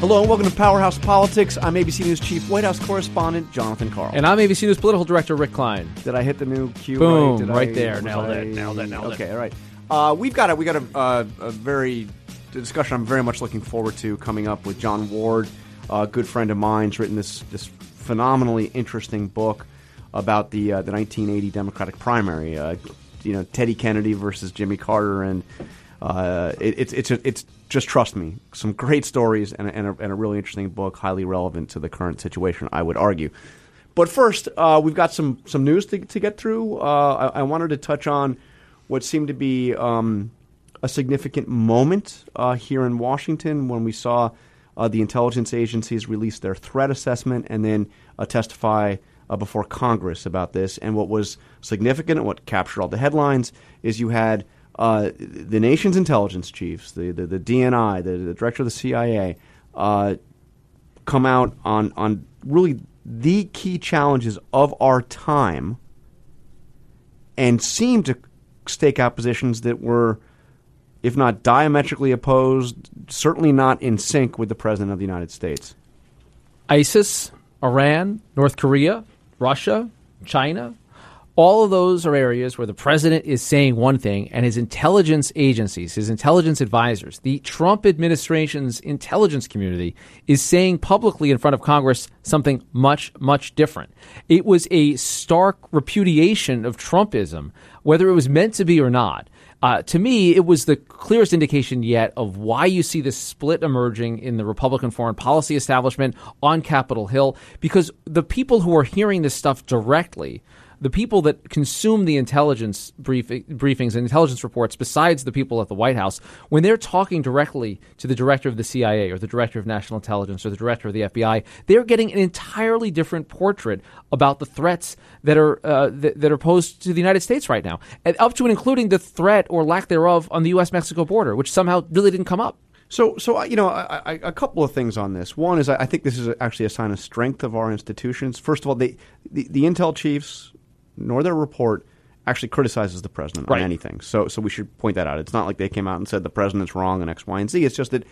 Hello and welcome to Powerhouse Politics. I'm ABC News Chief White House Correspondent Jonathan Karl. And I'm ABC News Political Director Rick Klein. Did I hit the new cue? Boom, right, Did right I- there. Nailed it, I- nailed it, nailed it. Okay, all right. Uh, we've got a we got a, uh, a very a discussion I'm very much looking forward to coming up with Jon Ward, a good friend of mine's written this this phenomenally interesting book about the uh, the 1980 Democratic primary. Uh, you know, Teddy Kennedy versus Jimmy Carter, and uh, it, it's it's a, it's just trust me, some great stories and a, and, a, and a really interesting book, highly relevant to the current situation. I would argue. But first, uh, we've got some some news to, to get through. Uh, I, I wanted to touch on what seemed to be um, a significant moment uh, here in Washington when we saw uh, the intelligence agencies release their threat assessment and then uh, testify before Congress about this. And what was significant and what captured all the headlines is you had uh, the nation's intelligence chiefs, the the, the DNI, the, the director of the CIA, uh, come out on on really the key challenges of our time and seem to stake out positions that were if not diametrically opposed certainly not in sync with the president of the United States. ISIS, Iran, North Korea, Russia, China, all of those are areas where the president is saying one thing and his intelligence agencies, his intelligence advisors, the Trump administration's intelligence community is saying publicly in front of Congress something much, much different. It was a stark repudiation of Trumpism, whether it was meant to be or not. Uh, to me, it was the clearest indication yet of why you see this split emerging in the Republican foreign policy establishment on Capitol Hill, because the people who are hearing this stuff directly, the people that consume the intelligence brief, briefings and intelligence reports, besides the people at the White House, when they're talking directly to the director of the CIA or the director of national intelligence or the director of the FBI, they're getting an entirely different portrait about the threats that are uh, that, that are posed to the United States right now, and up to and including the threat or lack thereof on the U.S. Mexico border, which somehow really didn't come up. So, so you know, I, I, a couple of things on this. One is I I think this is actually a sign of strength of our institutions. First of all, the, the intel chiefs, nor their report, actually criticizes the president Right. on anything. So, so we should point that out. It's not like they came out and said the president's wrong on X, Y, and Z. It's just that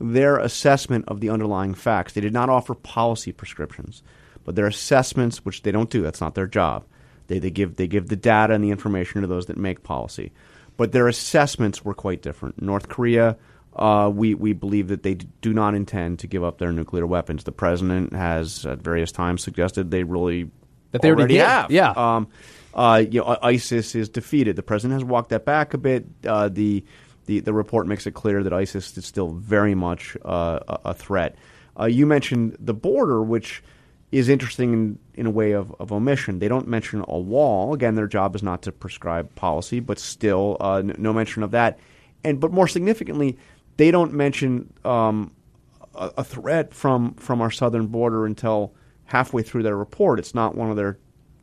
their assessment of the underlying facts. They did not offer policy prescriptions, but their assessments, which they don't do, that's not their job. They, they give they give the data and the information to those that make policy, but their assessments were quite different. North Korea, uh, we we believe that they d- do not intend to give up their nuclear weapons. The president has at various times suggested they really That they already did, have. yeah. Um, uh, you know, ISIS is defeated. The president has walked that back a bit. Uh, the, the the report makes it clear that ISIS is still very much uh, a, a threat. Uh, you mentioned the border, which is interesting in, in a way of, of omission. They don't mention a wall. Again, their job is not to prescribe policy, but still, uh, n- no mention of that. And but more significantly, they don't mention um, a, a threat from from our southern border until halfway through their report. It's not one of their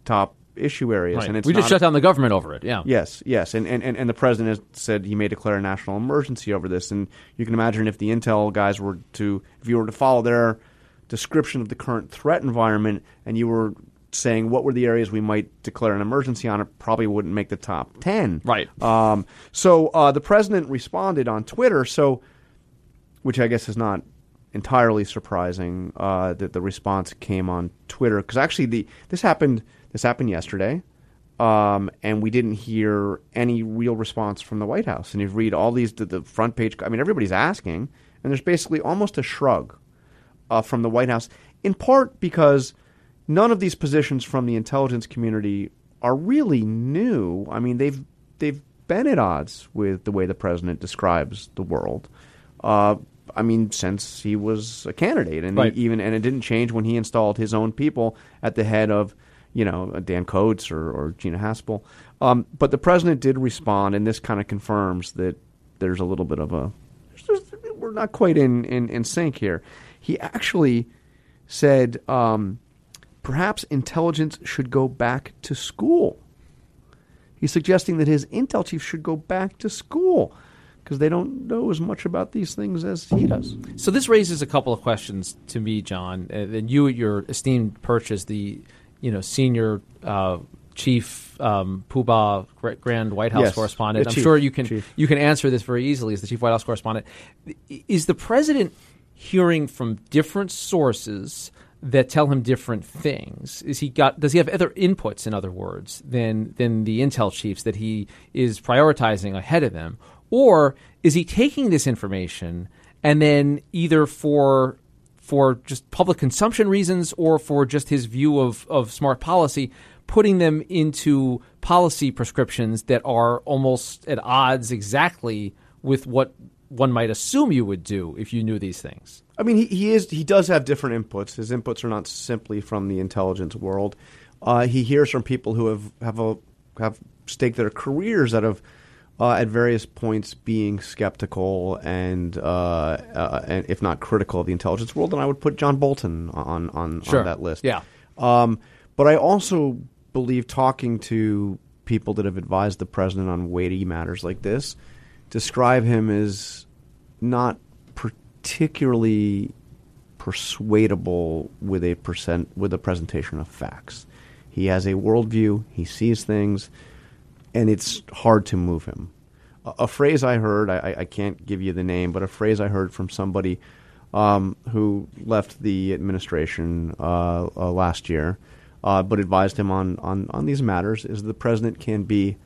top issue areas, and it's we just shut down the government over it. Yeah. Yes, yes, and, and, and and the president has said he may declare a national emergency over this, and you can imagine if the intel guys were to, if you were to follow their description of the current threat environment, and you were saying what were the areas we might declare an emergency on, it probably wouldn't make the top ten. Right. Um, so uh, the president responded on Twitter. So, which I guess is not entirely surprising uh, that the response came on Twitter because actually the this happened this happened yesterday, um, and we didn't hear any real response from the White House. And you read all these the, the front page. I mean, everybody's asking, and there's basically almost a shrug uh, from the White House, in part because none of these positions from the intelligence community are really new. I mean, they've they've been at odds with the way the president describes the world. Uh, I mean, since he was a candidate, and Right. even and it didn't change when he installed his own people at the head of, you know, Dan Coats or, or Gina Haspel. Um, but the president did respond, and this kind of confirms that there's a little bit of a we're not quite in, in, in sync here. He actually said um, perhaps intelligence should go back to school. He's suggesting that his intel chief should go back to school because they don't know as much about these things as he does. So this raises a couple of questions to me, John. Uh, and you, your esteemed perch as the you know senior uh, chief um, Poobah Gra- Grand White House Yes, correspondent. I'm chief, sure you can chief. you can answer this very easily as the chief White House correspondent. Is the president hearing from different sources that tell him different things? Is he got does he have other inputs in other words than than the intel chiefs that he is prioritizing ahead of them? Or is he taking this information and then either for for just public consumption reasons or for just his view of, of smart policy, putting them into policy prescriptions that are almost at odds exactly with what one might assume you would do if you knew these things. I mean, he, he is he does have different inputs. His inputs are not simply from the intelligence world. Uh, he hears from people who have have a, have staked their careers out of uh, at various points being skeptical and, uh, uh, and if not critical of the intelligence world, then I would put John Bolton on on, sure. on that list. Yeah. Um, but I also believe talking to people that have advised the president on weighty matters like this describe him as not particularly persuadable with a percent with a presentation of facts. He has a worldview. He sees things and it's hard to move him. A, a phrase I heard, I, I, can't give you the name, but a phrase I heard from somebody um, who left the administration uh, uh, last year, uh, but advised him on, on, on these matters, is the president can be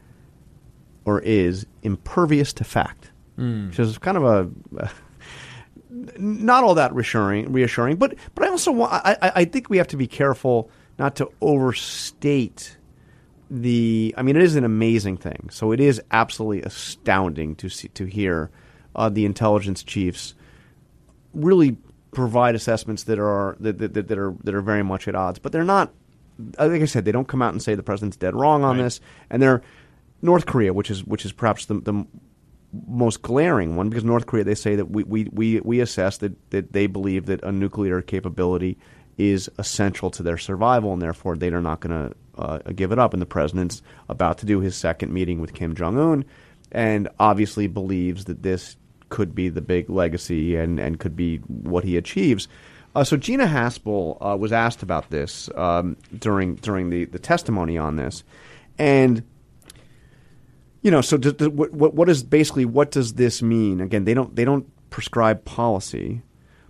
or is impervious to fact. Mm. Which is kind of a. not all that reassuring, reassuring, but but I also want, I, I think we have to be careful not to overstate the I mean, it is an amazing thing. So it is absolutely astounding to see to hear uh, the intelligence chiefs really provide assessments that are that, that, that, are that are very much at odds. But they're not. Uh, like I said, they don't come out and say the president's dead wrong on right. this, and they're North Korea, which is which is perhaps the, the most glaring one because North Korea they say that we we, we, we assess that, that they believe that a nuclear capability is essential to their survival and therefore they are not going to uh, give it up. And the president's about to do his second meeting with Kim Jong Un, and obviously believes that this could be the big legacy and, and could be what he achieves. Uh, so Gina Haspel uh, was asked about this um, during during the, the testimony on this, and you know, so what, what, what is basically what does this mean? Again, they don't they don't prescribe policy,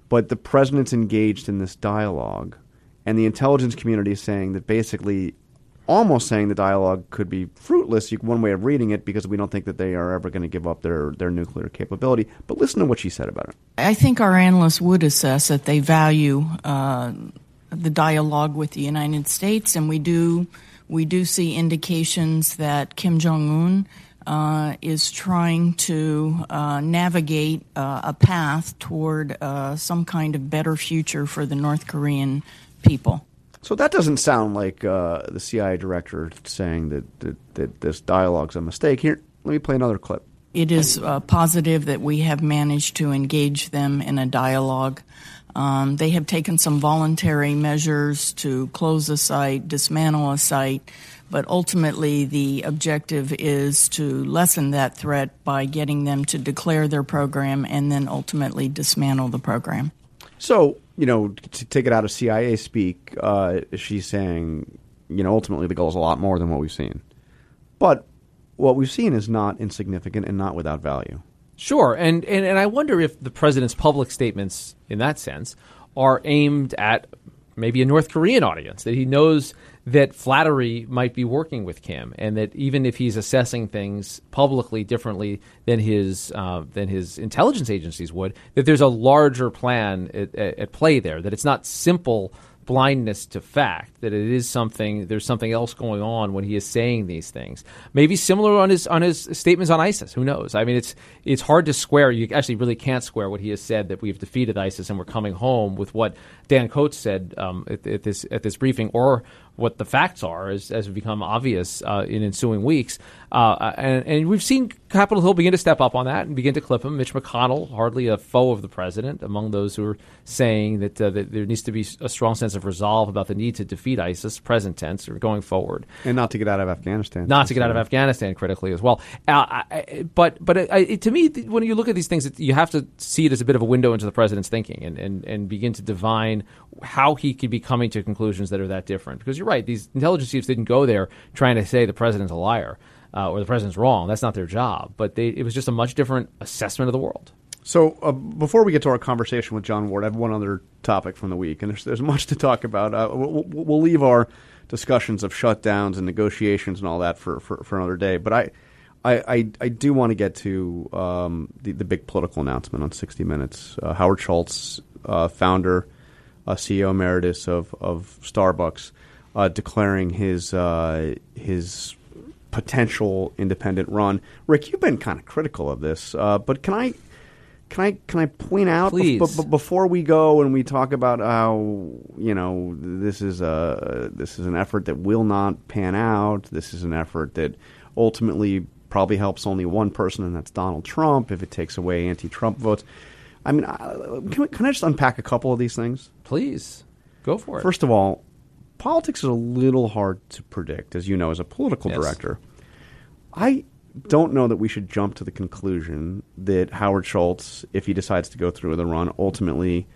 but the president's engaged in this dialogue, and the intelligence community is saying that basically almost saying the dialogue could be fruitless. one way of reading it because we don't think that they are ever going to give up their, their nuclear capability. But listen to what she said about it. I think our analysts would assess that they value uh, the dialogue with the United States, and we do we do see indications that Kim Jong Un. Uh, is trying to uh, navigate uh, a path toward uh, some kind of better future for the North Korean people. So that doesn't sound like uh, the CIA director saying that, that, that this dialogue's a mistake. Here, let me play another clip. It is uh, positive that we have managed to engage them in a dialogue. Um, they have taken some voluntary measures to close a site, dismantle a site, but ultimately the objective is to lessen that threat by getting them to declare their program and then ultimately dismantle the program. So, you know, to take it out of CIA speak, uh, she's saying, you know, ultimately the goal is a lot more than what we've seen. But what we've seen is not insignificant and not without value. Sure, and, and and I wonder if the president's public statements, in that sense, are aimed at maybe a North Korean audience that he knows that flattery might be working with Kim, and that even if he's assessing things publicly differently than his uh, than his intelligence agencies would, that there's a larger plan at, at play there. That it's not simple blindness to fact that it is something there's something else going on when he is saying these things maybe similar on his on his statements on ISIS who knows i mean it's it's hard to square you actually really can't square what he has said that we've defeated ISIS and we're coming home with what Dan Coats said um, at, at, this at this briefing or what the facts are as, as become obvious uh, in ensuing weeks. Uh, and, and, we've seen Capitol Hill begin to step up on that and begin to clip him. Mitch McConnell, hardly a foe of the president, among those who are saying that, uh, that there needs to be a strong sense of resolve about the need to defeat ISIS, present tense, or going forward. And not to get out of Afghanistan. Not to get out of Afghanistan, critically as well. Uh, I, but but it, to me, when you look at these things, you have to see it as a bit of a window into the president's thinking and, and, and begin to divine how he could be coming to conclusions that are that different. Because you're right; these intelligence chiefs didn't go there trying to say the president's a liar uh, or the president's wrong. That's not their job. But they, it was just a much different assessment of the world. So uh, before we get to our conversation with Jon Ward, I have one other topic from the week, and there's, there's much to talk about. Uh, we'll, we'll leave our discussions of shutdowns and negotiations and all that for, for, for another day. But I, I, I, do want to get to um, the, the big political announcement on 60 Minutes. Uh, Howard Schultz, uh, founder, uh, CEO emeritus of, of Starbucks, uh, declaring his uh, his potential independent run. Rick, you've been kind of critical of this, uh, but can I can I can I point out Please. before we go and we talk about how you know this is a this is an effort that will not pan out. This is an effort that ultimately probably helps only one person, and that's Donald Trump. If it takes away anti-Trump votes, I mean, can, we- can I just unpack a couple of these things? Please go for it. First of all, politics is a little hard to predict, as you know, as a political Yes. director. I don't know that we should jump to the conclusion that Howard Schultz, if he decides to go through with a run, ultimately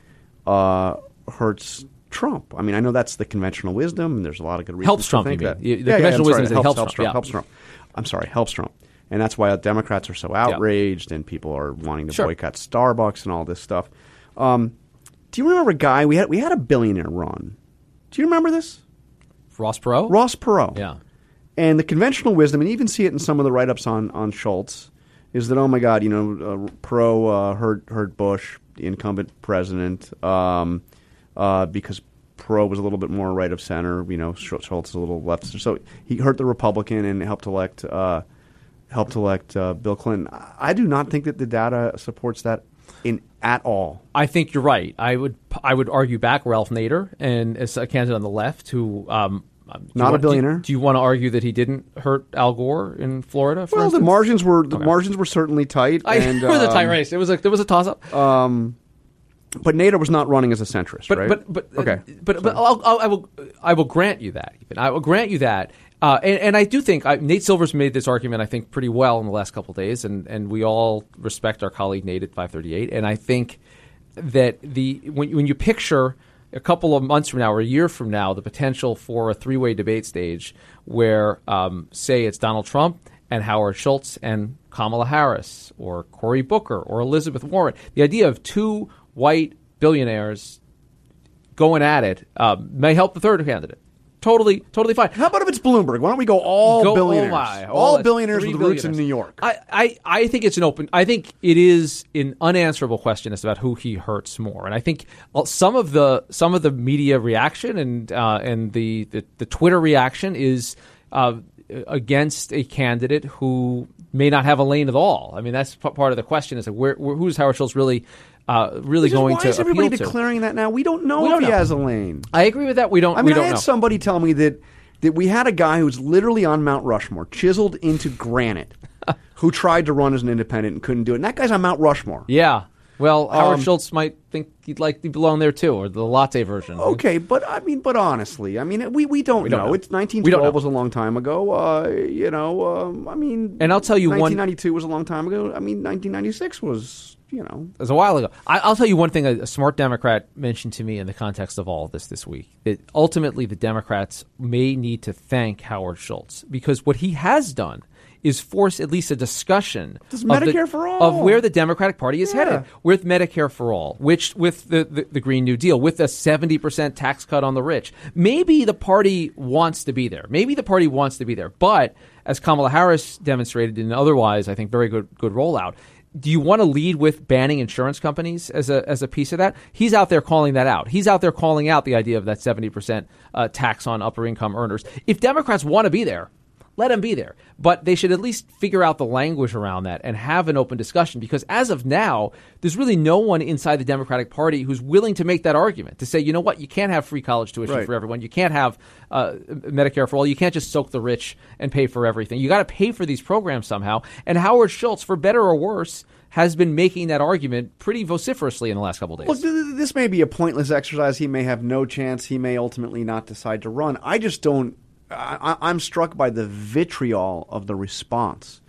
uh, hurts Trump. I mean, I know that's the conventional wisdom, and there's a lot of good reasons Helps to Trump, think that. The Yeah, yeah, conventional I'm wisdom is it helps, helps helps Trump, yeah. Helps Trump. I'm sorry, helps Trump. And that's why Democrats are so outraged, and people are wanting to Sure. boycott Starbucks and all this stuff. Um, do you remember a guy we had? We had a billionaire run. Do you remember this? Ross Perot. Ross Perot. Yeah. And the conventional wisdom, and you even see it in some of the write ups on, on Schultz, is that, oh my God, you know, uh, Perot uh, hurt, hurt Bush, the incumbent president, um, uh, because Perot was a little bit more right of center. You know, Sch- Schultz is a little left. So he hurt the Republican and helped elect, uh, helped elect uh, Bill Clinton. I do not think that the data supports that in at all. I think you're right. I would I would argue back Ralph Nader and as a candidate on the left who um, Not a want- do you- billionaire. Do, you want to argue that he didn't hurt Al Gore in Florida? Well, the margins were the margins were certainly tight. I, and, it was a tight um, race. It was a there was a toss up. But Nader was not running as a centrist, but, right? but but okay, but but I'll, I'll, I will I will grant you that. I will grant you that. Uh, and, and I do think I, Nate Silver's made this argument. I think pretty well in the last couple days, and, and we all respect our colleague Nate at 538. And I think that the when when you picture a couple of months from now or a year from now the potential for a three way debate stage where um, say it's Donald Trump and Howard Schultz and Kamala Harris or Cory Booker or Elizabeth Warren, the idea of two white billionaires going at it um, may help the third candidate. Totally, totally fine. How about if it's Bloomberg? Why don't we go all Go- billionaires? Oh my, all that's billionaires with roots in. New York. I, I, I think it's an open. I think it is an unanswerable question as about who he hurts more, and I think uh, some of the some of the media reaction and uh, and the, the the Twitter reaction is uh, against a candidate who may not have a lane at all. I mean, that's p- part of the question: is like where, where who's Howard Schultz really uh, really going why to is everybody appeal to? declaring that now? We don't know We if don't he know. has a lane. I agree with that. We don't. I we mean, don't I had know. somebody tell me that that we had a guy who was literally on Mount Rushmore, chiseled into granite, who tried to run as an independent and couldn't do it. And that guy's on Mount Rushmore. Yeah. Well, Howard Um, Schultz might think he'd like to belong there too, or the latte version. Okay, but I mean, but honestly, I mean, we, we don't We don't know. know. It's We 1912 don't know. was a long time ago. Uh, you know, um, I mean, And I'll tell you one- was a long time ago. I mean, 1996 was, you know, It was a while ago. I, I'll tell you one thing a, a smart Democrat mentioned to me in the context of all of this this week that ultimately the Democrats may need to thank Howard Schultz because what he has done is force at least a discussion of, the- Medicare for all. of where the Democratic Party is Yeah. headed with Medicare for all, which with the, the, the Green New Deal, with a 70% tax cut on the rich. Maybe the party wants to be there. Maybe the party wants to be there. But as Kamala Harris demonstrated in otherwise, I think, very good, good rollout, do you want to lead with banning insurance companies as a as a piece of that? He's out there calling that out. He's out there calling out the idea of that seventy percent uh, tax on upper income earners. If Democrats want to be there, let them be there. But they should at least figure out the language around that and have an open discussion because as of now, there's really no one inside the Democratic Party who's willing to make that argument to say, you know what, you can't have free college tuition Right. for everyone. You can't have uh, Medicare for all. You can't just soak the rich and pay for everything. You got to pay for these programs somehow. And Howard Schultz, for better or worse, has been making that argument pretty vociferously in the last couple of days. Look, th- th- this may be a pointless exercise. He may have no chance. He may ultimately not decide to run. I just don't. I, I'm struck by the vitriol of the response,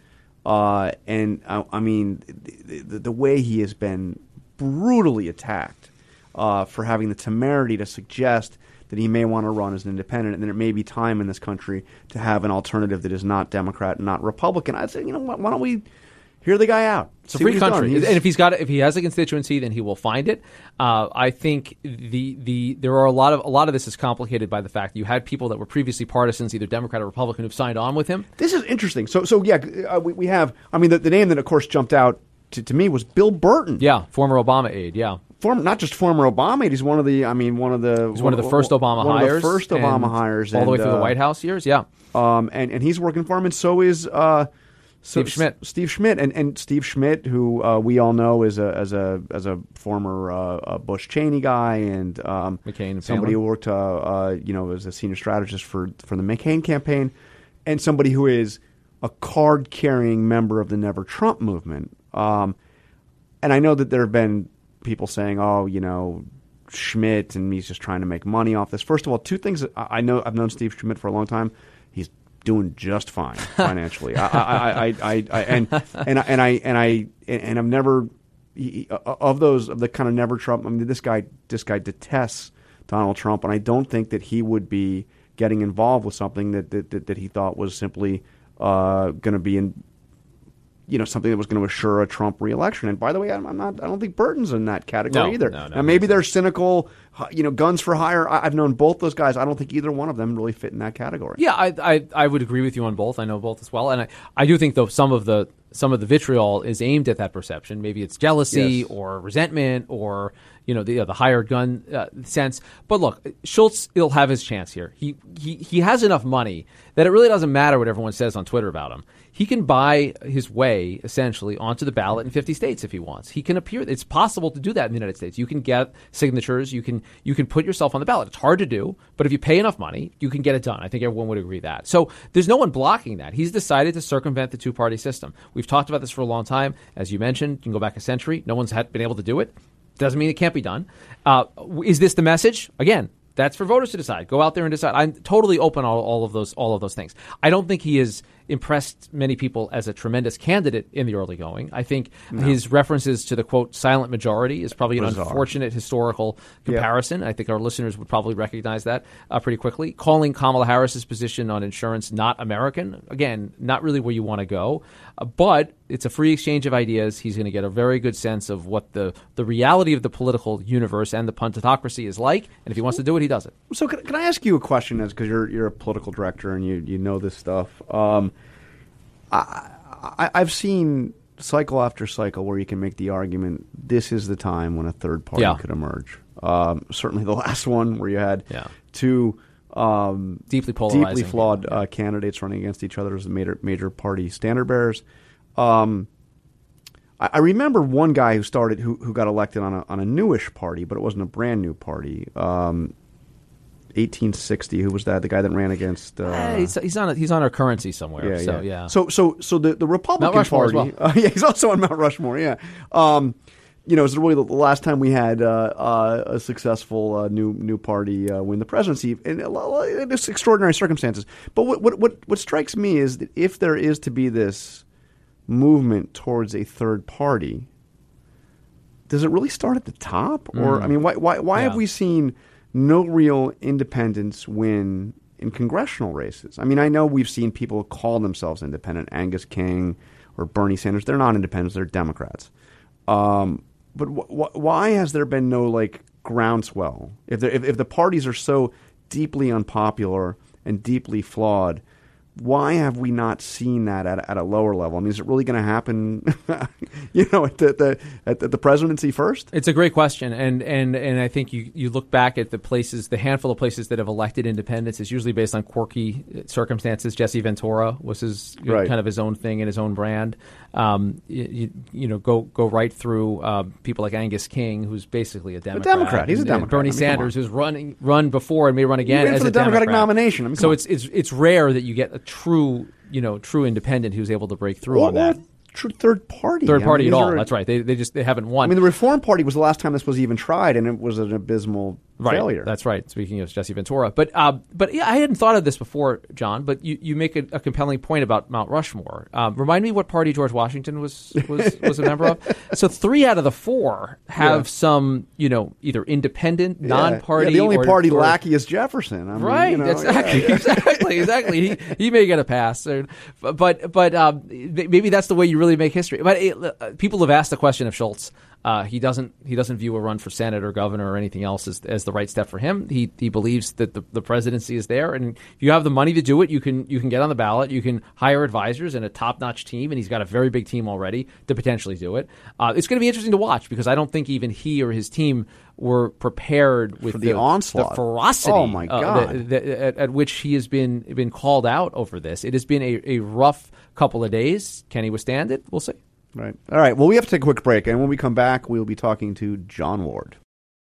uh, and I, I mean the, the, the way he has been brutally attacked uh, for having the temerity to suggest that he may want to run as an independent, and that it may be time in this country to have an alternative that is not Democrat and not Republican. I'd say, you know what? Why don't we? Hear the guy out. It's a See free country, and if he's got if he has a constituency, then he will find it. Uh, I think the the there are a lot of a lot of this is complicated by the fact that you had people that were previously partisans, either Democrat or Republican, who've signed on with him. This is interesting. So, so yeah, uh, we, we have. I mean, the, the name that, of course, jumped out to, to me was Bill Burton. Yeah, former Obama aide. Yeah, former, not just former Obama. Aide. He's one of the. I mean, one of the. he's one of the first Obama one hires, Of the first Obama and hires, all the way and, through the uh, White House years. Yeah, Um, and and he's working for him, and so is uh, so- Steve Schmidt. Steve Schmidt, and, and Steve Schmidt, who uh, we all know is a as a as a former uh, Bush Cheney guy, and um, McCain and somebody Palin. who worked, uh, uh, you know, as a senior strategist for for the McCain campaign, and somebody who is a card carrying member of the Never Trump movement. Um, and I know that there have been people saying, "Oh, you know, Schmidt and he's just trying to make money off this." First of all, two things. I know I've known Steve Schmidt for a long time. Doing just fine financially. I, I, I, I, I, and and I, and I and I and I've never of those of the kind of never Trump. I mean, this guy this guy detests Donald Trump, and I don't think that he would be getting involved with something that that, that, that he thought was simply uh, going to be in you know something that was going to assure a Trump reelection. And by the way, I'm, I'm not. I don't think Burton's in that category No, either. no, no, now maybe they're cynical, you know, guns for hire. I, I've known both those guys. I don't think either one of them really fit in that category. Yeah, I, I I would agree with you on both. I know both as well, and I, I do think though some of the some of the vitriol is aimed at that perception. Maybe it's jealousy Yes. or resentment or you know the uh, the hired gun uh, sense. But look, Schultz he'll have his chance here. He he he has enough money that it really doesn't matter what everyone says on Twitter about him. He can buy his way essentially onto the ballot in 50 states if he wants. He can appear. It's possible to do that in the United States. You can get signatures. You can you can put yourself on the ballot. It's hard to do, but if you pay enough money, you can get it done. I think everyone would agree that. So there's no one blocking that. He's decided to circumvent the two party system. We've talked about this for a long time. As you mentioned, you can go back a century. No one's had, been able to do it. Doesn't mean it can't be done. Uh, is this the message? Again, that's for voters to decide. Go out there and decide. I'm totally open all, all of those all of those things. I don't think he has impressed many people as a tremendous candidate in the early going. I think his references to the quote silent majority is probably an Bizarre. unfortunate historical comparison. I think our listeners would probably recognize that uh, pretty quickly. Calling Kamala Harris's position on insurance not American, again, not really where you want to go, uh, but it's a free exchange of ideas. He's going to get a very good sense of what the, the reality of the political universe and the punditocracy is like. And if he wants to do it, he does it. So can, can I ask you a question? As because you're you're a political director and you you know this stuff. Um, I, I I've seen cycle after cycle where you can make the argument this is the time when a third party Yeah. could emerge. Um, certainly, the last one where you had Yeah. two um, Deeply polarizing. deeply flawed uh, candidates running against each other as the major major party standard bearers. Um, I, I remember one guy who started who who got elected on a on a newish party, but it wasn't a brand new party. Um, 1860. Who was that? The guy that ran against. Uh, he's, he's on a, he's on our currency somewhere. yeah, so yeah. yeah. So so so the the Republican Party. well. uh, yeah, he's also on Mount Rushmore. Yeah. Um, you know, it's really the last time we had uh, uh, a successful uh, new new party uh, win the presidency, and a lo- in just extraordinary circumstances. But what, what what what strikes me is that if there is to be this movement towards a third party, does it really start at the top, or I mean, why why why have Mm. We seen no real independents win in congressional races? I mean, I know we've seen people call themselves independent, Angus King or Bernie Sanders. They're not independents; they're Democrats. Um, but wh- wh- why has there been no like groundswell? If, if if the parties are so deeply unpopular and deeply flawed. Why have we not seen that at, at a lower level? I mean, is it really going to happen? you know, at the, the at the, presidency first? It's a great question, and and and I think you you look back at the places, the handful of places that have elected independents is usually based on quirky uh, circumstances. Jesse Ventura was his you know, Right. kind of his own thing and his own brand. Um, you, you, know, go go right through uh, people like Angus King, who's basically a Democrat. A Democrat. He's a Democrat. Bernie I mean, Sanders, who's running run before and may run again as for a Democratic Democrat. nomination. I mean, so on. it's it's it's rare that you get a true you know true independent who's able to break through Or- on that. true third party. Third I party mean, at all. are- That's right. They, they just they haven't won. I mean, the Reform Party was the last time this was even tried, and it was an abysmal Right, failure. That's right. Speaking of Jesse Ventura, but uh, but yeah, I hadn't thought of this before, John. But you, you make a, a compelling point about Mount Rushmore. Um, remind me what party George Washington was was, was a member of. So three out of the four have Yeah. some, you know, either independent, Yeah. non-party. Yeah, the only or- party or- lacky is Jefferson. I mean, Right, you know, exactly, exactly, exactly. He he may get a pass, or- but but um, maybe that's the way you really make history. But it, uh, people have asked the question of Schultz. Uh, he doesn't he doesn't view a run for senate or governor or anything else as, as the right step for him. He he believes that the, the presidency is there, and if you have the money to do it, you can you can get on the ballot, you can hire advisors and a top notch team, and he's got a very big team already to potentially do it. Uh, it's going to be interesting to watch because I don't think even he or his team were prepared with For the onslaught. the ferocity Oh, my uh, God. that- that- at, at which he has been been called out over this. It has been a, a rough couple of days. Can he withstand it? We'll see. Right. All right. Well, we have to take a quick break, and when we come back, we'll be talking to Jon Ward.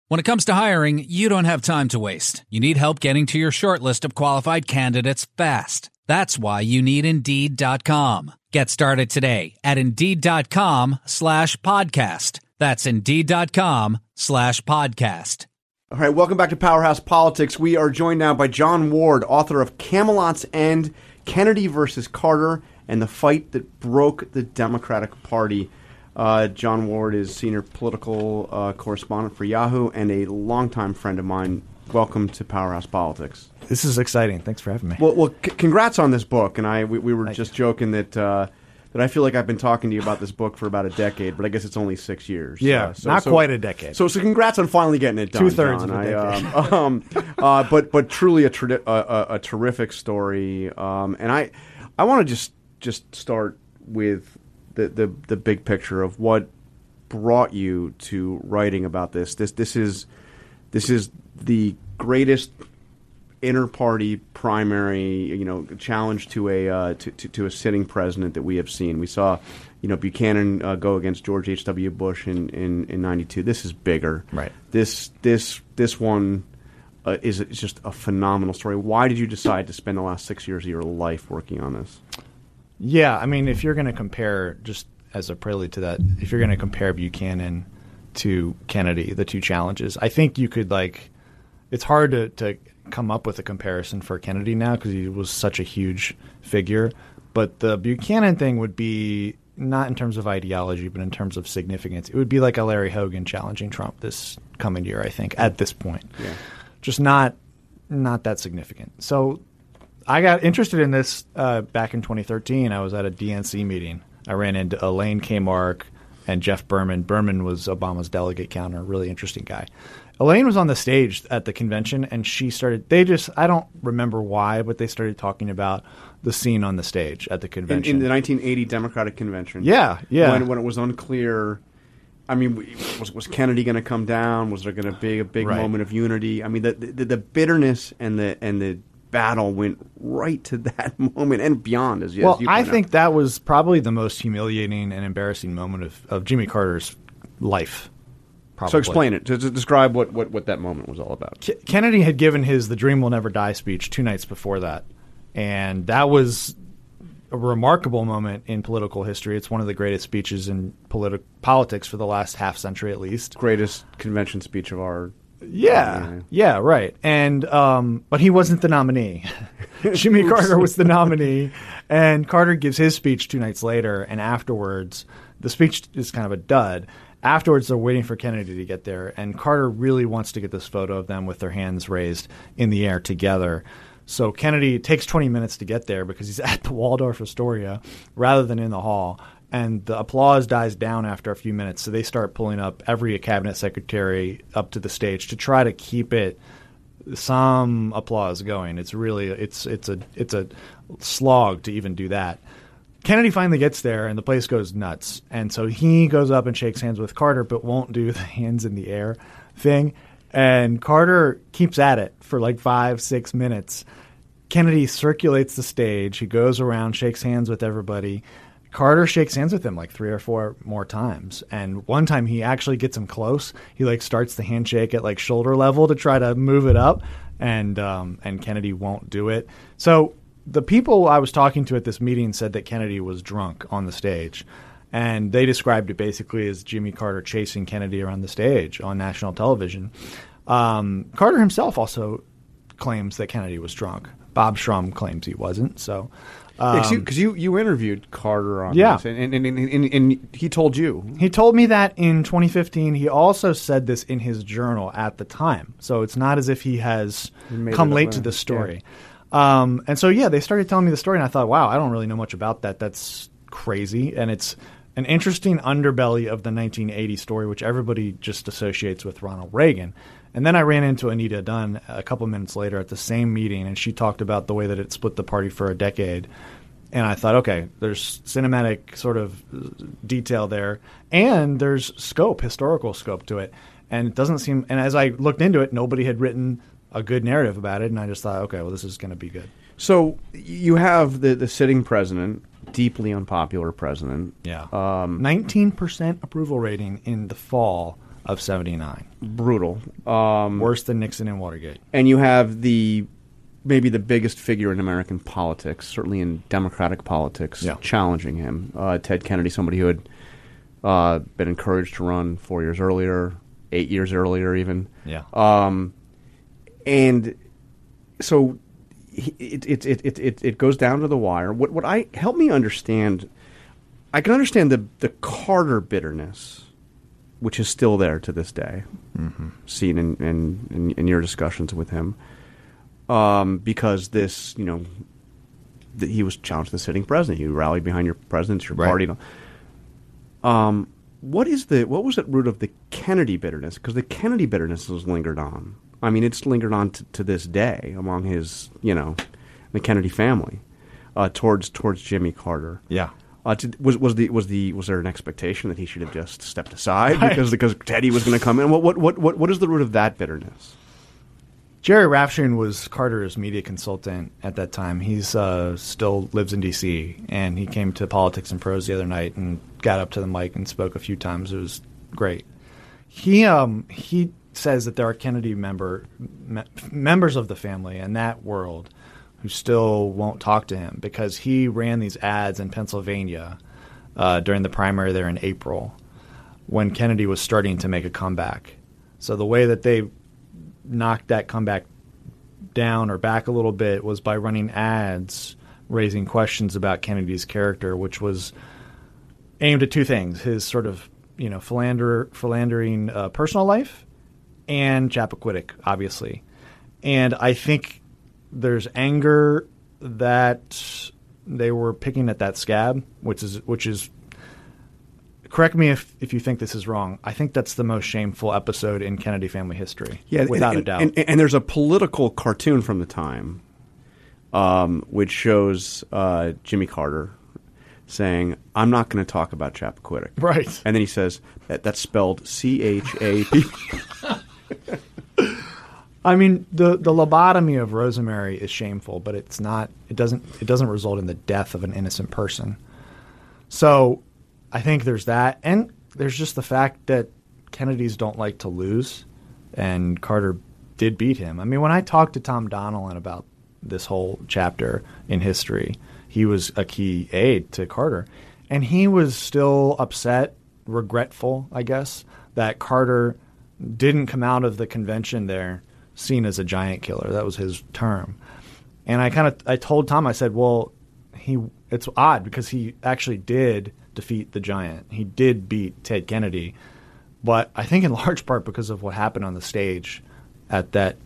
When it comes to hiring, you don't have time to waste. You need help getting to your short list of qualified candidates fast. That's why you need Indeed.com. Get started today at Indeed.com slash podcast. That's Indeed.com slash podcast. All right. Welcome back to Powerhouse Politics. We are joined now by Jon Ward, author of Camelot's End, Kennedy versus Carter, and the fight that broke the Democratic Party. Uh, Jon Ward is senior political uh, correspondent for Yahoo and a longtime friend of mine. Welcome to Powerhouse Politics. This is exciting. Thanks for having me. Well, well, c- congrats on this book. And I, we, we were just joking that uh, that I feel like I've been talking to you about this book for about a decade, but I guess it's only six years. Yeah, Uh, not quite a decade. So, so congrats on finally getting it done. Two-thirds John. of a I, decade. um, um, uh, but but truly a, a, a, a terrific story. Um, and I I want to just just start with the, the the big picture of what brought you to writing about this. This this is this is the greatest inter-party primary, you know, challenge to a uh, to, to, to a sitting president that we have seen. We saw, you know, Buchanan uh, go against George H. W. Bush in in in '92. This is bigger. Right. This this this one uh, is is just a phenomenal story. Why did you decide to spend the last six years of your life working on this? Yeah, I mean, if you're going to compare, just as a prelude to that, if you're going to compare Buchanan to Kennedy, the two challenges, I think you could like. It's hard to, to come up with a comparison for Kennedy now because he was such a huge figure. But the Buchanan thing would be not in terms of ideology, but in terms of significance. It would be like a Larry Hogan challenging Trump this coming year, I think, at this point. Yeah. Just not not that significant. So I got interested in this uh, back in 2013. I was at a DNC meeting. I ran into Elaine Kamarck and Jeff Berman. Berman was Obama's delegate counter, really interesting guy. Elaine was on the stage at the convention, and she started. They just, I don't remember why, but they started talking about the scene on the stage at the In, convention. in the 1980 Democratic Convention. Yeah, yeah. When, when it was unclear. I mean, was was Kennedy going to come down? Was there going to be a big Right. moment of unity? I mean, the, the the bitterness and the and the battle went right to that moment and beyond. As, as well, you I out. think that was probably the most humiliating and embarrassing moment of, of Jimmy Carter's life. Probably. So explain it. To, to describe what, what, what that moment was all about. K- Kennedy had given his "The Dream Will Never Die" speech two nights before that, and that was a remarkable moment in political history. It's one of the greatest speeches in politi- politics for the last half century, at least. Greatest convention speech of our. Yeah, Yeah. yeah, right. And um, but he wasn't the nominee. Jimmy Carter was the nominee, and Carter gives his speech two nights later. And afterwards, the speech is kind of a dud. Afterwards, they're waiting for Kennedy to get there, and Carter really wants to get this photo of them with their hands raised in the air together. So Kennedy takes 20 minutes to get there because he's at the Waldorf Astoria rather than in the hall. And the applause dies down after a few minutes. So they start pulling up every cabinet secretary up to the stage to try to keep it some applause going. It's really it's it's a it's a slog to even do that. Kennedy finally gets there and the place goes nuts. And so he goes up and shakes hands with Carter but won't do the hands in the air thing. And Carter keeps at it for like 5 6 minutes. Kennedy circulates the stage. He goes around, shakes hands with everybody. Carter shakes hands with him like three or four more times. And one time he actually gets him close. He like starts the handshake at like shoulder level to try to move it up, and um, and Kennedy won't do it. So the people I was talking to at this meeting said that Kennedy was drunk on the stage. And they described it basically as Jimmy Carter chasing Kennedy around the stage on national television. Um, Carter himself also claims that Kennedy was drunk. Bob Shrum claims he wasn't. So, Because um, you, you interviewed Carter on Yeah. this, and, and, and, and, and he told you. he told me that in 2015. He also said this in his journal at the time. So it's not as if he has come late to the story. Um, and so, yeah, they started telling me the story, and I thought, wow, I don't really know much about that. That's crazy. And it's an interesting underbelly of the 1980 story, which everybody just associates with Ronald Reagan. And then I ran into Anita Dunn a couple minutes later at the same meeting, and she talked about the way that it split the party for a decade. And I thought, okay, there's cinematic sort of uh, detail there, and there's scope, historical scope to it. And it doesn't seem, and as I looked into it, nobody had written a good narrative about it, and I just thought, okay, well, this is going to be good. So you have the, the sitting president, deeply unpopular president. Yeah. Um, 19% approval rating in the fall of 79. Brutal. Um, Worse than Nixon and Watergate. and you have the maybe the biggest figure in American politics, certainly in Democratic politics, Yeah. challenging him. Uh, Ted Kennedy, somebody who had uh, been encouraged to run four years earlier, eight years earlier, even. Yeah. Um, and so it, it, it, it, it goes down to the wire. What, what I help me understand, I can understand the, the Carter bitterness, which is still there to this day, seen in, in, in, in your discussions with him, um, because this, you know, that he was challenged the sitting president. He rallied behind your president, it's your Right. party. Um, what is the what was at root of the Kennedy bitterness? Because the Kennedy bitterness has lingered on. I mean, it's lingered on to, to this day among his, you know, the Kennedy family uh, towards towards Jimmy Carter. Yeah. Uh, did, was was the was the was there an expectation that he should have just stepped aside because because Teddy was going to come in? What what what what what is the root of that bitterness? Jerry Rafshoon was Carter's media consultant at that time. He's uh, still lives in D.C. and he came to Politics and Prose the other night and got up to the mic and spoke a few times. It was great. He um, he says that there are Kennedy member me- members of the family in that world who still won't talk to him because he ran these ads in Pennsylvania uh, during the primary there in April when Kennedy was starting to make a comeback. So the way that they knocked that comeback down or back a little bit was by running ads raising questions about Kennedy's character, which was aimed at two things: his sort of you know philander, philandering uh, personal life and Chappaquiddick, obviously. And I think there's anger that they were picking at that scab, which is which is correct me if, if you think this is wrong. I think that's the most shameful episode in Kennedy family history. Yeah, without and, a doubt. And, and there's a political cartoon from the time, um, which shows uh, Jimmy Carter saying, "I'm not going to talk about Chappaquiddick." Right. And then he says that, that's spelled C H A P. I mean, the the lobotomy of Rosemary is shameful, but it's not. It doesn't. It doesn't result in the death of an innocent person. So, I think there's that, and there's just the fact that Kennedys don't like to lose, and Carter did beat him. I mean, when I talked to Tom Donilon about this whole chapter in history, he was a key aide to Carter, and he was still upset, regretful, I guess, that Carter didn't come out of the convention there seen as a giant killer. That was his term. And I kind of I told Tom I said, "Well, he it's odd because he actually did defeat the giant. He did beat Ted Kennedy, but I think in large part because of what happened on the stage at that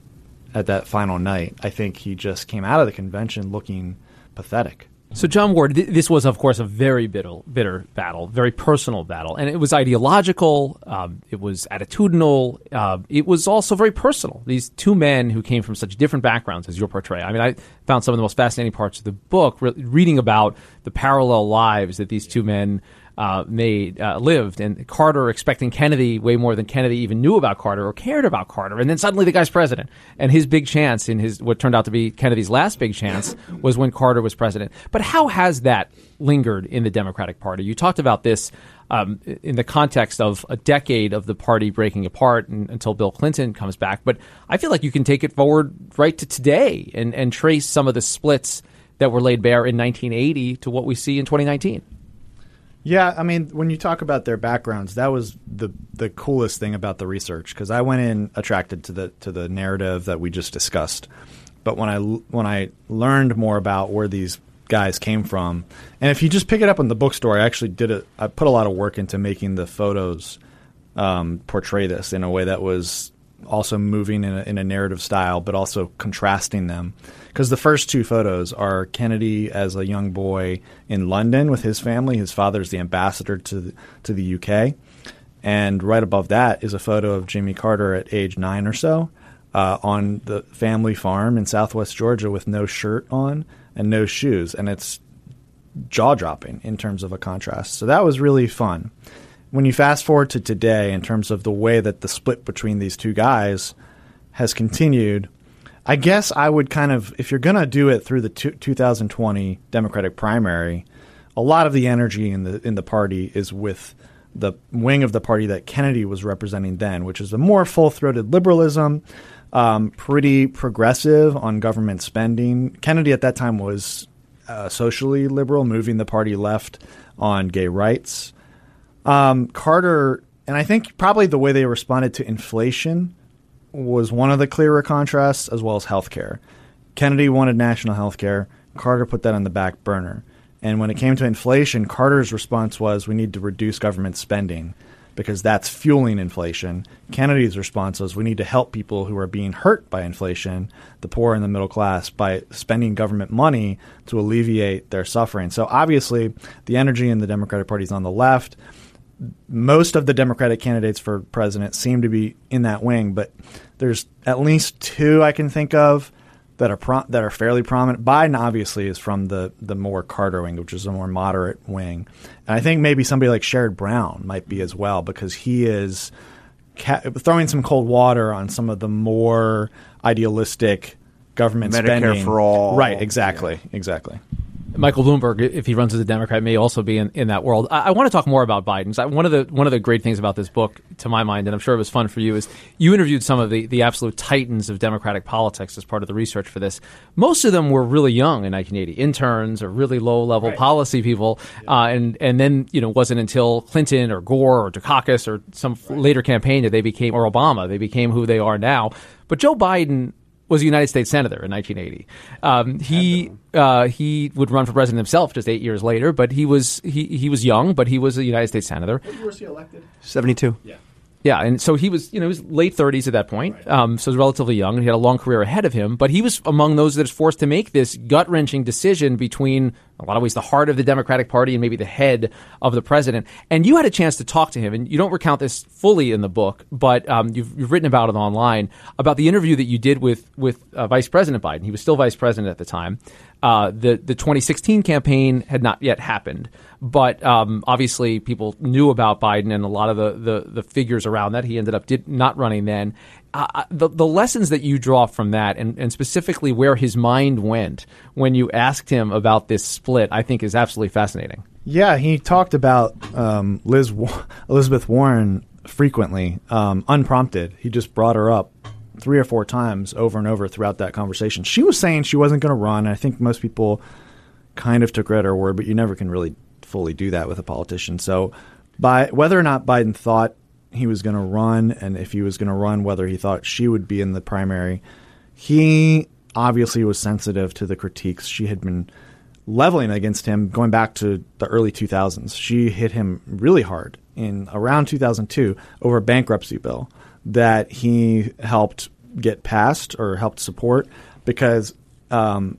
at that final night. I think he just came out of the convention looking pathetic. So, Jon Ward, th- this was, of course, a very bitter, bitter battle, very personal battle, and it was ideological. Um, it was attitudinal. Uh, it was also very personal. These two men who came from such different backgrounds as you're portraying. I mean, I found some of the most fascinating parts of the book re- reading about the parallel lives that these two men uh, made uh, lived, and Carter expecting Kennedy way more than Kennedy even knew about Carter or cared about Carter, and then suddenly the guy's president, and his big chance in his what turned out to be Kennedy's last big chance was when Carter was president. But how has that lingered in the Democratic Party? You talked about this. Um, in the context of a decade of the party breaking apart and, until Bill Clinton comes back, but I feel like you can take it forward right to today and, and trace some of the splits that were laid bare in 1980 to what we see in 2019. Yeah, I mean, when you talk about their backgrounds, that was the the coolest thing about the research because I went in attracted to the to the narrative that we just discussed. But when I when I learned more about where these guys came from, and if you just pick it up in the bookstore, I actually did it. I put a lot of work into making the photos um, portray this in a way that was also moving in a, in a narrative style, but also contrasting them. Because the first two photos are Kennedy as a young boy in London with his family. His father's the ambassador to the, to the UK, and right above that is a photo of Jimmy Carter at age nine or so uh, on the family farm in Southwest Georgia with no shirt on and no shoes, and it's jaw dropping in terms of a contrast. So that was really fun when you fast forward to today, in terms of the way that the split between these two guys has continued, I guess I would kind of, if you're going to do it through the 2020 Democratic primary, a lot of the energy in the in the party is with the wing of the party that Kennedy was representing then, which is a more full throated liberalism, um, pretty progressive on government spending. Kennedy at that time was uh, socially liberal, moving the party left on gay rights. Um, Carter, and I think probably the way they responded to inflation was one of the clearer contrasts, as well as healthcare. Kennedy wanted national health care. Carter put that on the back burner. And when it came to inflation, Carter's response was we need to reduce government spending because that's fueling inflation. Kennedy's response was we need to help people who are being hurt by inflation, the poor and the middle class, by spending government money to alleviate their suffering. So obviously, the energy in the Democratic Party is on the left most of the Democratic candidates for president seem to be in that wing, but there's at least two I can think of that are pro- that are fairly prominent. Biden obviously is from the the more Carter wing, which is a more moderate wing, and I think maybe somebody like Sherrod Brown might be as well because he is ca- throwing some cold water on some of the more idealistic government Medicare spending for all. Right, exactly, yeah. exactly. Michael Bloomberg, if he runs as a Democrat, may also be in, in that world. I, I want to talk more about Biden's. I, one of the one of the great things about this book, to my mind, and I'm sure it was fun for you, is you interviewed some of the, the absolute titans of Democratic politics as part of the research for this. Most of them were really young in 1980, interns or really low level right. policy people, yeah. uh, and and then you know wasn't until Clinton or Gore or Dukakis or some right. later campaign that they became or Obama they became who they are now. But Joe Biden was a United States senator in 1980. Um, he uh, he would run for president himself just eight years later, but he was he, he was young, but he was a United States senator. What year was he elected? 72. Yeah. Yeah, and so he was, you know, he was late 30s at that point, right. um, so he was relatively young, and he had a long career ahead of him. But he was among those that is forced to make this gut wrenching decision between, a lot of ways, the heart of the Democratic Party and maybe the head of the president. And you had a chance to talk to him, and you don't recount this fully in the book, but um, you've, you've, written about it online about the interview that you did with with uh, Vice President Biden. He was still vice president at the time. Uh, the the 2016 campaign had not yet happened, but um, obviously people knew about Biden and a lot of the, the, the figures around that. He ended up did, not running then. Uh, uh, the the lessons that you draw from that, and, and specifically where his mind went when you asked him about this split, I think is absolutely fascinating. Yeah, he talked about um, Liz Elizabeth Warren frequently, um, unprompted. He just brought her up three or four times over and over throughout that conversation. She was saying she wasn't going to run. I think most people kind of took her at her word, but you never can really fully do that with a politician. So, by whether or not Biden thought he was going to run, and if he was going to run, whether he thought she would be in the primary, he obviously was sensitive to the critiques she had been leveling against him going back to the early 2000s. She hit him really hard in around 2002 over a bankruptcy bill that he helped get passed or helped support because um,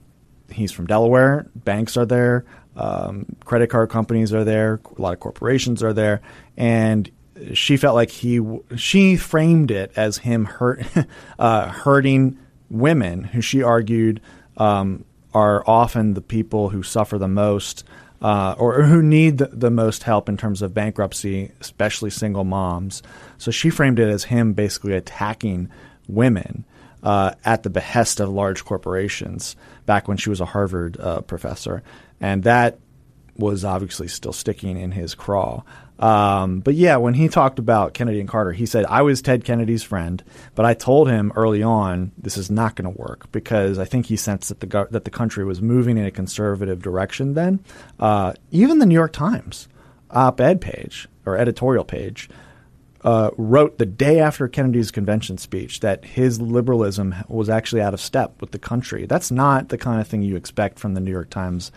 he's from Delaware. Banks are there, um, credit card companies are there, a lot of corporations are there, and she felt like he she framed it as him hurt uh, hurting women who she argued um, are often the people who suffer the most uh, or, who need the, the, most help in terms of bankruptcy, especially single moms. So she framed it as him basically attacking women uh, at the behest of large corporations back when she was a Harvard uh, professor. And that was obviously still sticking in his craw. Um, but yeah, when he talked about Kennedy and Carter, he said, I was Ted Kennedy's friend, but I told him early on this is not going to work because I think he sensed that the, that the country was moving in a conservative direction then. Uh, even the New York Times op-ed page or editorial page uh, wrote the day after Kennedy's convention speech that his liberalism was actually out of step with the country. That's not the kind of thing you expect from the New York Times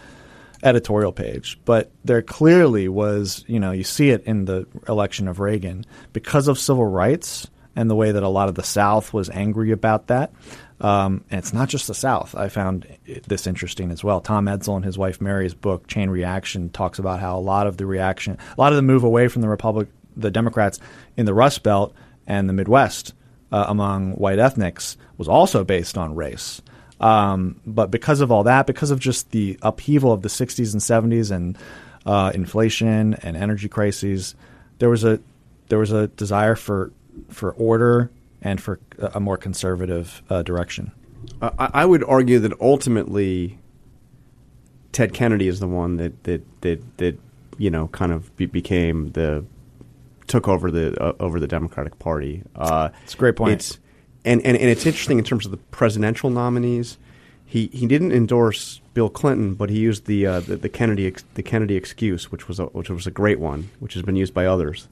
editorial page, but there clearly was, you know, you see it in the election of Reagan because of civil rights and the way that a lot of the South was angry about that. Um, and it's not just the South. I found this interesting as well. Tom Edsall and his wife Mary's book Chain Reaction talks about how a lot of the reaction, a lot of the move away from the Republic, the Democrats in the Rust Belt and the Midwest uh, among white ethnics was also based on race. Um, but because of all that, because of just the upheaval of the 60s and 70s and uh, inflation and energy crises, there was a there was a desire for for order and for a more conservative uh, direction. I, I would argue that ultimately, Ted Kennedy is the one that that that, that you know kind of be, became the took over the uh, over the Democratic Party. Uh, It's a great point. It's, and, and and it's interesting in terms of the presidential nominees. He he didn't endorse Bill Clinton, but he used the uh, the, the Kennedy ex, the Kennedy excuse, which was a, which was a great one, which has been used by others,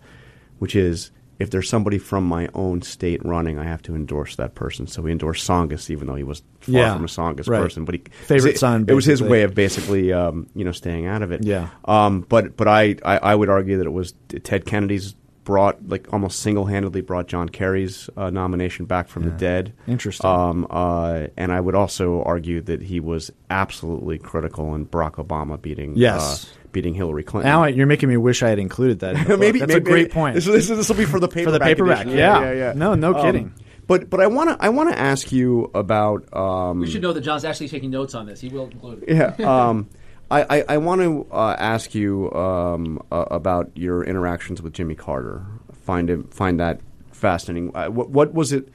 which is if there's somebody from my own state running, I have to endorse that person. So he endorsed Tsongas, even though he was far Yeah, from a Tsongas right. person. But he Favorite it, son, It was his way of basically um, you know staying out of it. Yeah. Um, but but I, I I would argue that it was Ted Kennedy's brought like almost single handedly brought John Kerry's uh, nomination back from the dead. Interesting. Um, uh, and I would also argue that he was absolutely critical in Barack Obama beating Yes. uh, beating Hillary Clinton. Now you're making me wish I had included that. In maybe that's maybe, a great point. This, this, this will be for the paperback. For the paperback, edition. yeah. yeah, yeah. No, no Um, kidding. but but I want to I want to ask you about um, We should know that Jon's actually taking notes on this. He will include it. yeah. I, I, I want to uh, ask you um, uh, about your interactions with Jimmy Carter. Find him, find that fascinating. Uh, what, what was it?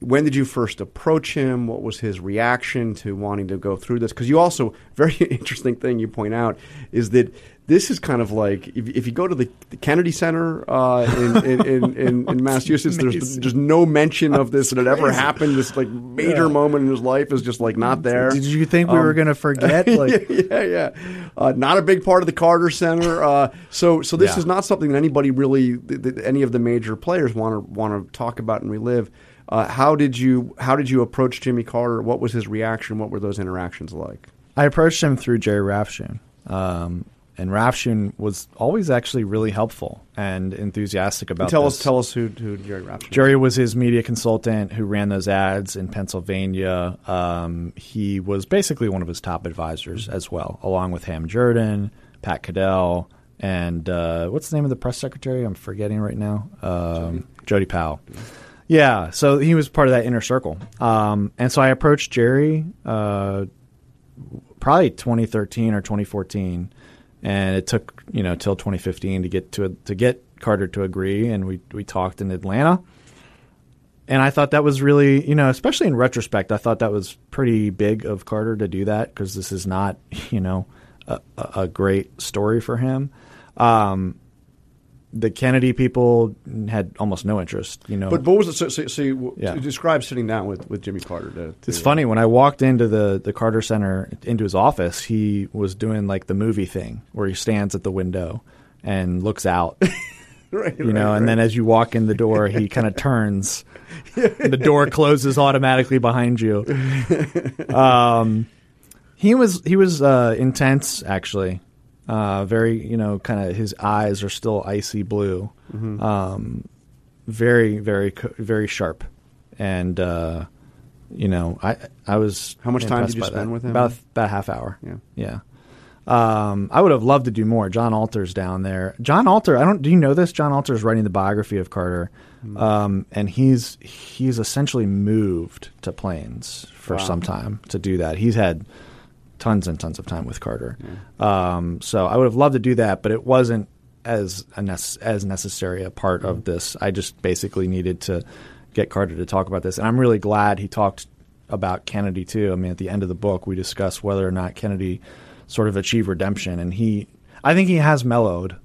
When did you first approach him? What was his reaction to wanting to go through this? Because you also very interesting thing you point out is that this is kind of like if, if you go to the, the Kennedy Center uh, in, in, in, in, Massachusetts, there's just no mention of this that it ever happened. This like major moment in his life is just like not there. Did you think we were going to forget? Like, yeah, yeah. Uh, not a big part of the Carter Center. Uh, so, so this Yeah. is not something that anybody really, th- th- any of the major players want to want to talk about and relive. Uh, how did you How did you approach Jimmy Carter? What was his reaction? What were those interactions like? I approached him through Jerry Rafshoon. Um, and Rafshoon was always actually really helpful and enthusiastic about tell this. us, tell us who, who Jerry Rafshoon. Jerry was his media consultant who ran those ads in Pennsylvania. Um, he was basically one of his top advisors as well, along with Ham Jordan, Pat Caddell, and uh, what's the name of the press secretary? I'm forgetting right now. Um, Jody Powell. Yeah, so he was part of that inner circle. Um, and so I approached Jerry uh, probably 2013 or 2014, and it took you know till 2015 to get to to get Carter to agree, and we we talked in Atlanta. And I thought that was really, you know, especially in retrospect, I thought that was pretty big of Carter to do that because this is not, you know, a, a a great story for him. Um, the Kennedy people had almost no interest, you know. But what was it? So, so, so you, Yeah. describe sitting down with, with Jimmy Carter. To, to, It's funny when I walked into the the Carter Center into his office, he was doing like the movie thing where he stands at the window and looks out, right, you know, and then as you walk in the door, he kind of turns. the door closes automatically behind you. Um, he was he was uh, intense actually. Uh, very, you know, kind of his eyes are still icy blue. Um, very, very, very sharp, and uh, you know, I I was. How much time did you spend that. with him? About about a half hour. Yeah. yeah. Um, I would have loved to do more. Jon Alter's down there. Jon Alter, I don't. Do you know this? Jon Alter is writing the biography of Carter, Hmm. um, and he's he's essentially moved to Plains for Wow. some time to do that. He's had tons and tons of time with Carter. Um, so I would have loved to do that, but it wasn't as a nece- as necessary a part of this. I just basically needed to get Carter to talk about this, and I'm really glad he talked about Kennedy too. I mean, at the end of the book, we discuss whether or not Kennedy sort of achieved redemption, and he, I think he has mellowed.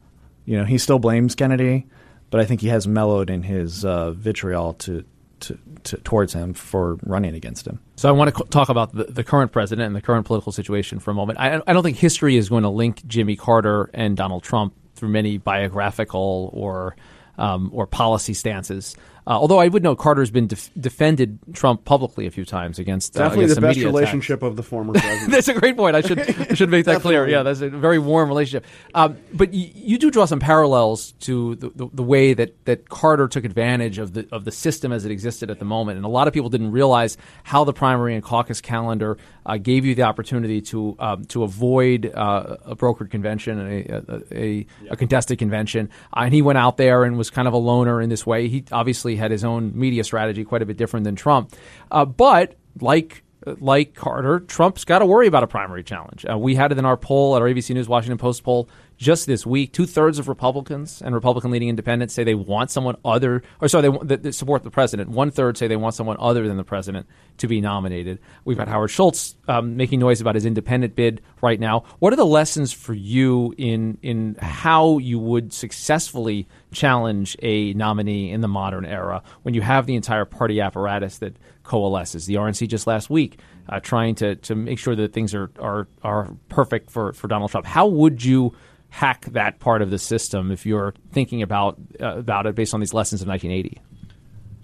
You know, he still blames Kennedy, but I think he has mellowed in his uh, vitriol to, to, to towards him for running against him. So I want to talk about the, the current president and the current political situation for a moment. I, I don't think history is going to link Jimmy Carter and Donald Trump through many biographical or um, or policy stances. Uh, although I would note Carter's been def- defended Trump publicly a few times against uh, Definitely against the best media attacks. relationship of the former president. That's a great point. I should I should make that clear. Yeah, that's a very warm relationship. Um, but y- you do draw some parallels to the, the, the way that, that Carter took advantage of the of the system as it existed at the moment, and a lot of people didn't realize how the primary and caucus calendar uh, gave you the opportunity to um, to avoid uh, a brokered convention and a, a, a contested convention. Uh, and he went out there and was kind of a loner in this way. He obviously had his own media strategy, quite a bit different than Trump. Uh, but like like Carter, Trump's got to worry about a primary challenge. Uh, we had it in our poll at our ABC News Washington Post poll just this week. Two thirds of Republicans and Republican leading independents say they want someone other, or sorry, they, that support the president. One third say they want someone other than the president to be nominated. We've got Howard Schultz um, making noise about his independent bid right now. What are the lessons for you in in how you would successfully challenge a nominee in the modern era when you have the entire party apparatus that coalesces? The RNC just last week uh, trying to to make sure that things are are are perfect for for Donald Trump. How would you hack that part of the system if you're thinking about uh, about it based on these lessons of 1980?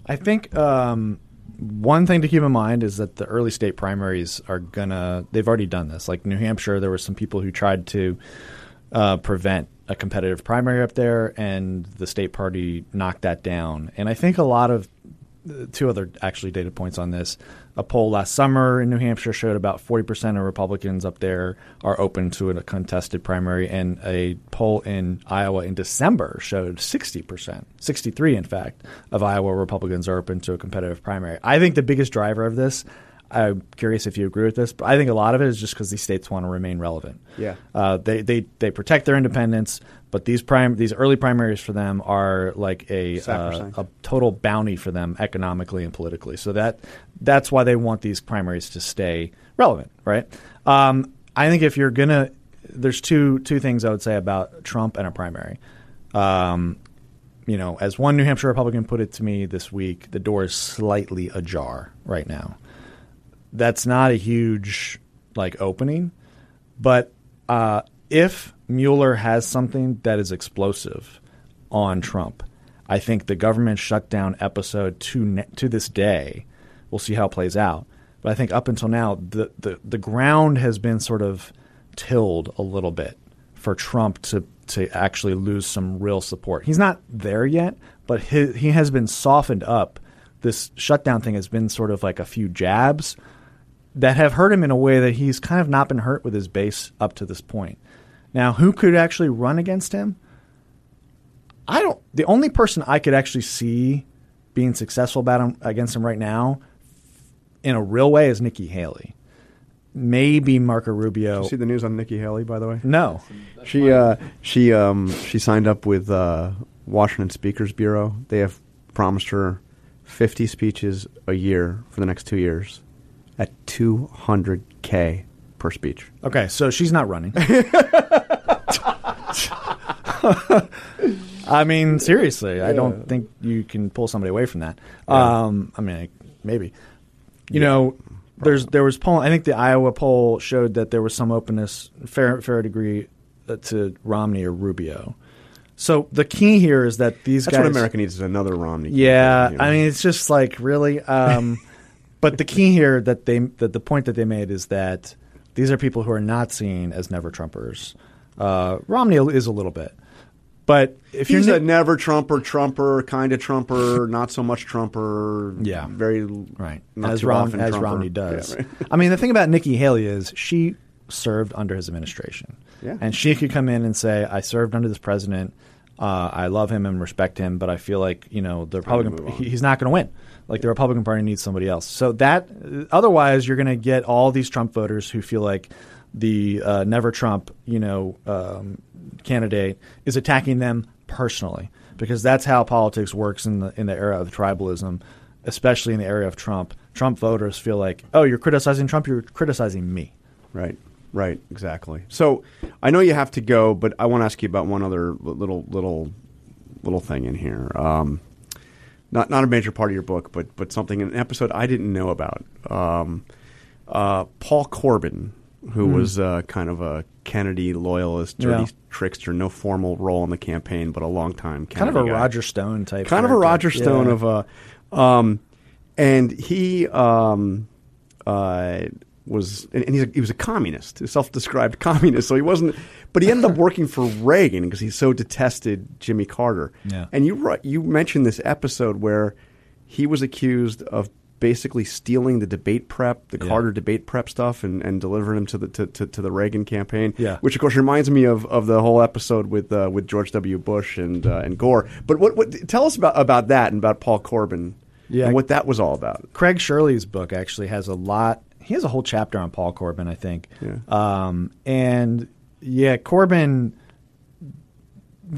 I think um, one thing to keep in mind is that the early state primaries are gonna. They've already done this. Like New Hampshire, there were some people who tried to uh, prevent a competitive primary up there, and the state party knocked that down. And I think a lot of two other actually data points on this. A poll last summer in New Hampshire showed about 40% of Republicans up there are open to a contested primary, and a poll in Iowa in December showed 60%, 63 in fact, of Iowa Republicans are open to a competitive primary. I think the biggest driver of this, I'm curious if you agree with this, but I think a lot of it is just because these states want to remain relevant. Yeah. Uh, they, they they protect their independence, but these prime these early primaries for them are like a uh, a total bounty for them economically and politically. So that that's why they want these primaries to stay relevant, right? Um, I think if you're gonna, there's two two things I would say about Trump and a primary. Um, you know, as one New Hampshire Republican put it to me this week, the door is slightly ajar right now. That's not a huge like opening, but uh, if Mueller has something that is explosive on Trump, I think the government shutdown episode to ne- to this day, we'll see how it plays out. But I think up until now, the, the, the ground has been sort of tilled a little bit for Trump to to actually lose some real support. He's not there yet, but he, he has been softened up. This shutdown thing has been sort of like a few jabs that have hurt him in a way that he's kind of not been hurt with his base up to this point. Now, who could actually run against him? I don't. The only person I could actually see being successful about him against him right now, in a real way, is Nikki Haley. Maybe Marco Rubio. You see the news on Nikki Haley, by the way? no, She uh, she um, she signed up with uh, Washington Speakers Bureau. They have promised her fifty speeches a year for the next two years, at two hundred k per speech. Okay, so she's not running. I mean, seriously, I don't think you can pull somebody away from that. Um, I mean, I- maybe. You know, there's there was poll. I think the Iowa poll showed that there was some openness, fair fair degree, uh, to Romney or Rubio. So the key here is that these That's guys. what America needs is another Romney. Yeah, campaign, you know? I mean, it's just like really. Um, but the key here that they that the point that they made is that these are people who are not seen as never Trumpers. Uh, Romney is a little bit, but if he's you're a never Trumper, Trumper, kind of Trumper, not so much Trumper. Yeah. very right Not as Rom- often as Romney does. Yeah, right. I mean, the thing about Nikki Haley is she served under his administration, Yeah. and she could come in and say, "I served under this president. Uh, I love him and respect him, but I feel like you know the Republican he, he's not going to win. Like the Republican Party needs somebody else. So that otherwise, you're going to get all these Trump voters who feel like the uh, never Trump, you know, um, candidate is attacking them personally because that's how politics works in the in the era of tribalism, especially in the area of Trump. Trump voters feel like, oh, you're criticizing Trump, you're criticizing me. Right, right, exactly. So I know you have to go, but I want to ask you about one other little little little thing in here. Um, not not a major part of your book, but but something in an episode I didn't know about. Um, uh, Paul Corbin who was uh, kind of a Kennedy loyalist, dirty Yeah. trickster, no formal role in the campaign, but a long time kind of a guy. Roger Stone type. kind of a. Roger Stone Yeah. of a, um, and he um, uh, was and and he's a, he was a communist, a self-described communist. So he wasn't, but he ended up working for Reagan because he so detested Jimmy Carter. Yeah. And you you mentioned this episode where he was accused of basically stealing the debate prep, the Yeah. Carter debate prep stuff, and, and delivering them to the to, to, to the Reagan campaign. Yeah. Which of course reminds me of, of the whole episode with uh, with George W. Bush and uh, and Gore. But what, what tell us about about that and about Paul Corbin Yeah. and what that was all about. Craig Shirley's book actually has a lot. He has a whole chapter on Paul Corbin, I think. Yeah. Um, and yeah, Corbin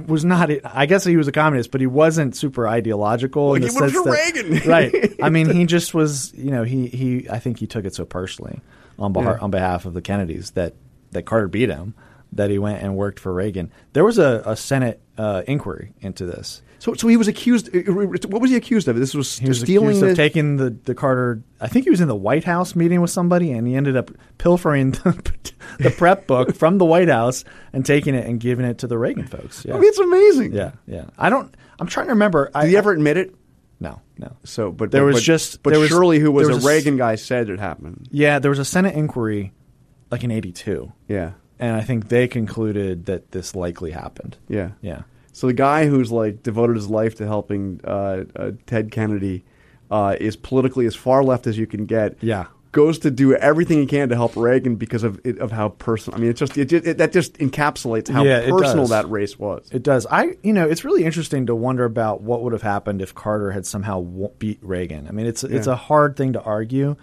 was not. I guess he was a communist, but he wasn't super ideological. Well, in he the sense for that- Reagan. right? I mean, he just was. You know, he he. I think he took it so personally on behalf Yeah. on behalf of the Kennedys that that Carter beat him. That he went and worked for Reagan. There was a, a Senate uh, inquiry into this. So so he was accused. uh, What was he accused of? This was He was stealing accused the, of taking the, the Carter. I think he was in the White House meeting with somebody, and he ended up pilfering the, the prep book from the White House and taking it and giving it to the Reagan folks. Yeah, I mean, it's amazing. yeah, yeah. I don't. I'm trying to remember. I, Did he ever admit it? No, no. So, but There but- was but- just- But there was- Shirley, who was, a was a Reagan guy, said it happened. Yeah, there was a Senate inquiry, like in '82, Yeah, and I think they concluded that this likely happened. yeah, Yeah. So the guy who's like devoted his life to helping uh, uh, Ted Kennedy uh, is politically as far left as you can get. Yeah. Goes to do everything he can to help Reagan because of it, of how personal. I mean, it's just it, it, that just encapsulates how Yeah, personal that race was. It does. I, you know, it's really interesting to wonder about what would have happened if Carter had somehow beat Reagan. I mean, it's it's a hard thing to argue,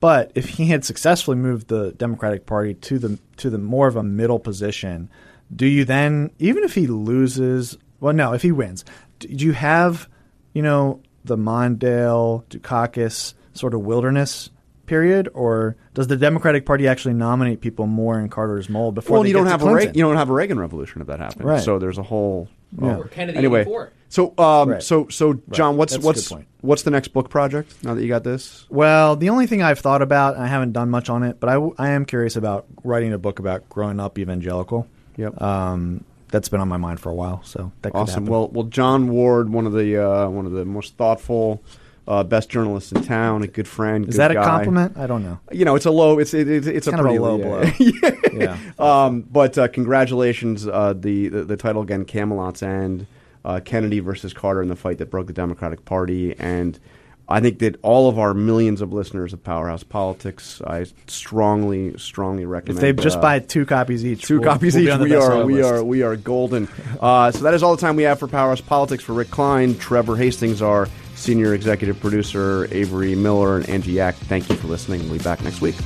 but if he had successfully moved the Democratic Party to the to the more of a middle position, do you then, even if he loses, well, no, if he wins, do you have, you know, the Mondale, Dukakis sort of wilderness? Period, or does the Democratic Party actually nominate people more in Carter's mold before? well, you don't have a Clinton? Reagan, you don't have a Reagan revolution if that happens. Right. So there's a whole. Yeah. oh. Or Kennedy anyway, 84. so um, Right. so so Jon, what's That's what's what's the next book project now that you got this? Well, the only thing I've thought about, and I haven't done much on it, but I, I am curious about writing a book about growing up evangelical. Yep. Um, that's been on my mind for a while, so that could Awesome. Well, well, Jon Ward, one of the uh, one of the most thoughtful, uh, best journalists in town, a good friend. is good that a guy. compliment? I don't know. You know, it's a low. It's it, it's, it's a pretty low yeah. blow. yeah. Um, but uh, congratulations. Uh, the, the the title again, Camelot's End, uh, Kennedy versus Carter in the fight that broke the Democratic Party, and I think that all of our millions of listeners of Powerhouse Politics, I strongly, strongly recommend. If they just uh, buy two copies each, Two we'll- copies we'll each. We are we list. are we are golden. Uh, so that is all the time we have for Powerhouse Politics. For Rick Klein, Trevor Hastings, our senior executive producer, Avery Miller, and Angie Yak. Thank you for listening. We'll be back next week.